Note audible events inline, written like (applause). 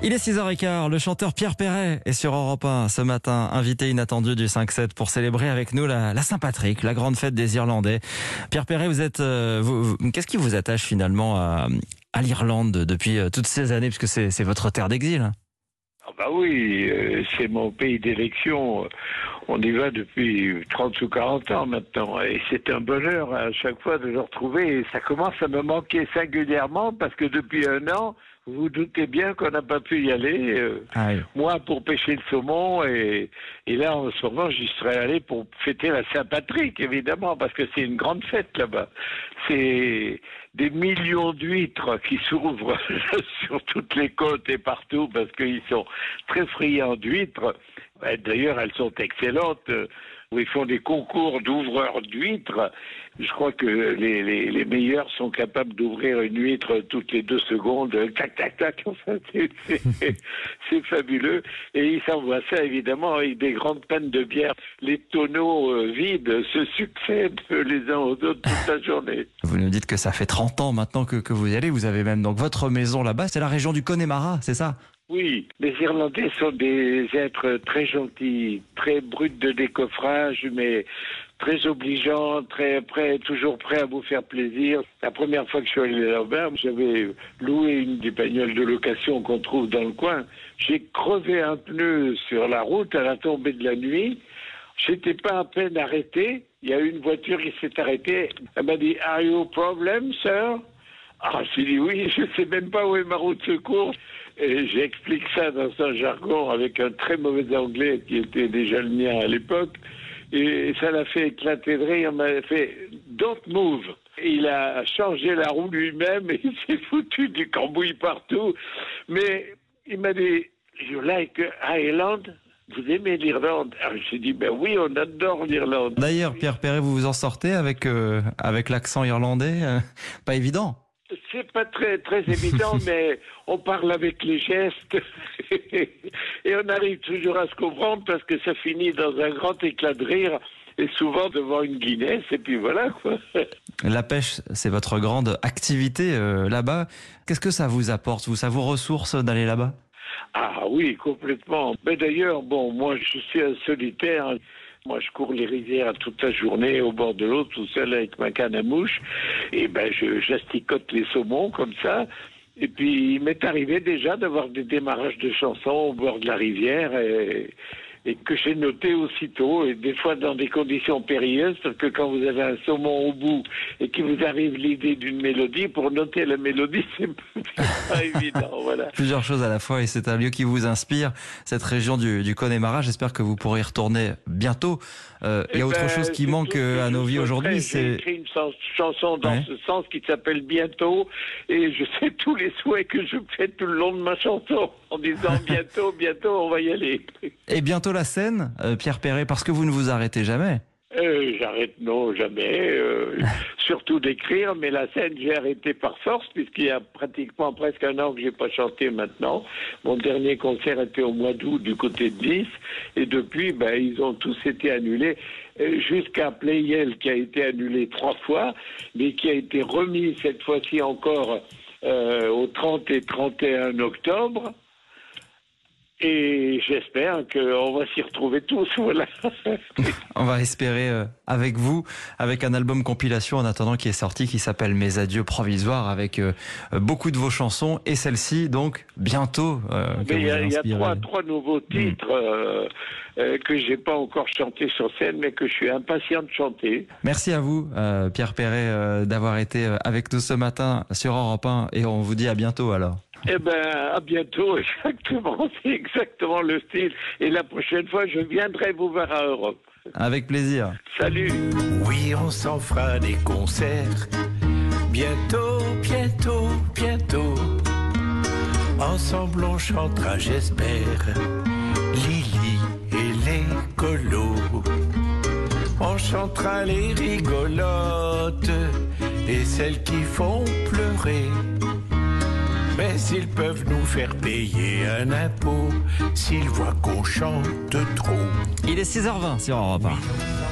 Il est 6h15, le chanteur Pierre Perret est sur Europe 1 ce matin, invité inattendu du 5-7 pour célébrer avec nous la, Saint-Patrick, la grande fête des Irlandais. Pierre Perret, vous êtes, euh, vous- qu'est-ce qui vous attache finalement à, l'Irlande depuis euh, toutes ces années, puisque c'est c'est votre terre d'exil hein? Ah bah oui, euh, c'est mon pays d'élection. On y va depuis 30 ou 40 ans maintenant. Et c'est un bonheur à chaque fois de le retrouver. Et ça commence à me manquer singulièrement parce que depuis un an, vous vous doutez bien qu'on n'a pas pu y aller. euh, Ah oui. moi pour pêcher le saumon et, et là en ce moment j'y serais allé pour fêter la Saint-Patrick évidemment parce que c'est une grande fête là-bas. C'est des millions d'huîtres qui s'ouvrent (laughs) sur toutes les côtes et partout parce qu'ils sont très friands d'huîtres. D'ailleurs elles sont excellentes. euh, ils font des concours d'ouvreurs d'huîtres. Je crois que les, les, meilleurs sont capables d'ouvrir une huître toutes les deux secondes. Tac, tac, tac. (laughs) C'est c'est fabuleux. Et ils s'envoient ça, évidemment, avec des grandes pannes de bière. Les tonneaux euh, vides se succèdent les uns aux autres toute la journée. Vous nous dites que ça fait 30 ans maintenant que, que vous y allez, vous avez même donc votre maison là-bas, c'est la région du Connemara, c'est ça? Oui, les Irlandais sont des êtres très gentils, très bruts de décoffrage, mais très obligeants, très prêts, toujours prêts à vous faire plaisir. La première fois que je suis allé là-bas, j'avais loué une des bagnoles de location qu'on trouve dans le coin. J'ai crevé un pneu sur la route à la tombée de la nuit. J'étais pas à peine arrêté. Il y a une voiture qui s'est arrêtée. Elle m'a dit Are you a problem, sir? Ah, j'ai dit oui, (laughs) je sais même pas où est ma route de secours. Et j'explique ça dans un jargon avec un très mauvais anglais qui était déjà le mien à l'époque. Et ça l'a fait éclater de rire. M'a fait Don't move. Il a changé la roue lui-même (laughs) et il s'est foutu du cambouis partout. Mais il m'a dit You like Ireland? Vous aimez l'Irlande? Alors j'ai dit Ben oui, on adore l'Irlande. D'ailleurs, Pierre Perret, vous vous en sortez avec, euh, avec l'accent irlandais euh, Pas évident. C'est pas très très évident, (laughs) mais on parle avec les gestes (laughs) et on arrive toujours à se comprendre parce que ça finit dans un grand éclat de rire et souvent devant une Guinness et puis voilà quoi. (laughs) La pêche, c'est votre grande activité euh, là-bas. Qu'est-ce que ça vous apporte? Vous, Ça vous ressource d'aller là-bas? Ah oui, complètement. Mais d'ailleurs, bon, moi je suis un solitaire. Moi, je cours les rivières toute la journée au bord de l'eau, tout seul avec ma canne à mouche. Et ben, je j'asticote les saumons comme ça. Et puis, il m'est arrivé déjà d'avoir des démarrages de chansons au bord de la rivière et, et que j'ai noté aussitôt, et des fois dans des conditions périlleuses, parce que quand vous avez un saumon au bout et qu'il vous arrive l'idée d'une mélodie, pour noter la mélodie, (laughs) c'est pas évident, voilà. (laughs) Plusieurs choses à la fois et c'est un lieu qui vous inspire, cette région du, du Connemara. J'espère que vous pourrez y retourner bientôt. Euh, il y a Eh autre ben, chose qui manque euh, à nos vies aujourd'hui, J'ai c'est... écrit une chan- chanson dans Ouais. ce sens qui s'appelle Bientôt, et je (laughs) sais tous les souhaits que je fais tout le long de ma chanson, en disant bientôt, bientôt, on va y aller. Et bientôt la scène, euh, Pierre Perret, parce que vous ne vous arrêtez jamais. Euh, J'arrête, non, jamais. euh, (laughs) surtout d'écrire, mais la scène, j'ai arrêté par force, puisqu'il y a pratiquement presque un an que j'ai pas chanté maintenant. Mon dernier concert était au mois d'août du côté de Nice, et depuis, ben, ils ont tous été annulés, euh, jusqu'à Playel qui a été annulé trois fois, mais qui a été remis cette fois-ci encore au 30 et 31 octobre. Et j'espère qu'on va s'y retrouver tous, (laughs) voilà. On va espérer euh, avec vous, avec un album compilation en attendant qui est sorti, qui s'appelle Mes adieux provisoires, avec euh, euh, beaucoup de vos chansons et celle-ci donc bientôt. euh, il y a, y a trois, trois nouveaux titres euh, euh, que j'ai pas encore chantés sur scène, mais que je suis impatient de chanter. Merci à vous, euh, Pierre Perret, euh, d'avoir été avec nous ce matin sur Europe 1 et on vous dit à bientôt alors. Eh ben, à bientôt, (laughs) exactement. C'est exactement le style. Et la prochaine fois, je viendrai vous voir à Europe. Avec plaisir. Salut. Oui, on s'en fera des concerts. Bientôt, bientôt, bientôt. Ensemble, on chantera, j'espère. Lily et les colos. On chantera les rigolotes et celles qui font pleurer. Mais ils peuvent nous faire payer un impôt s'ils voient qu'on chante trop. Il est 6h20 sur Europe 1.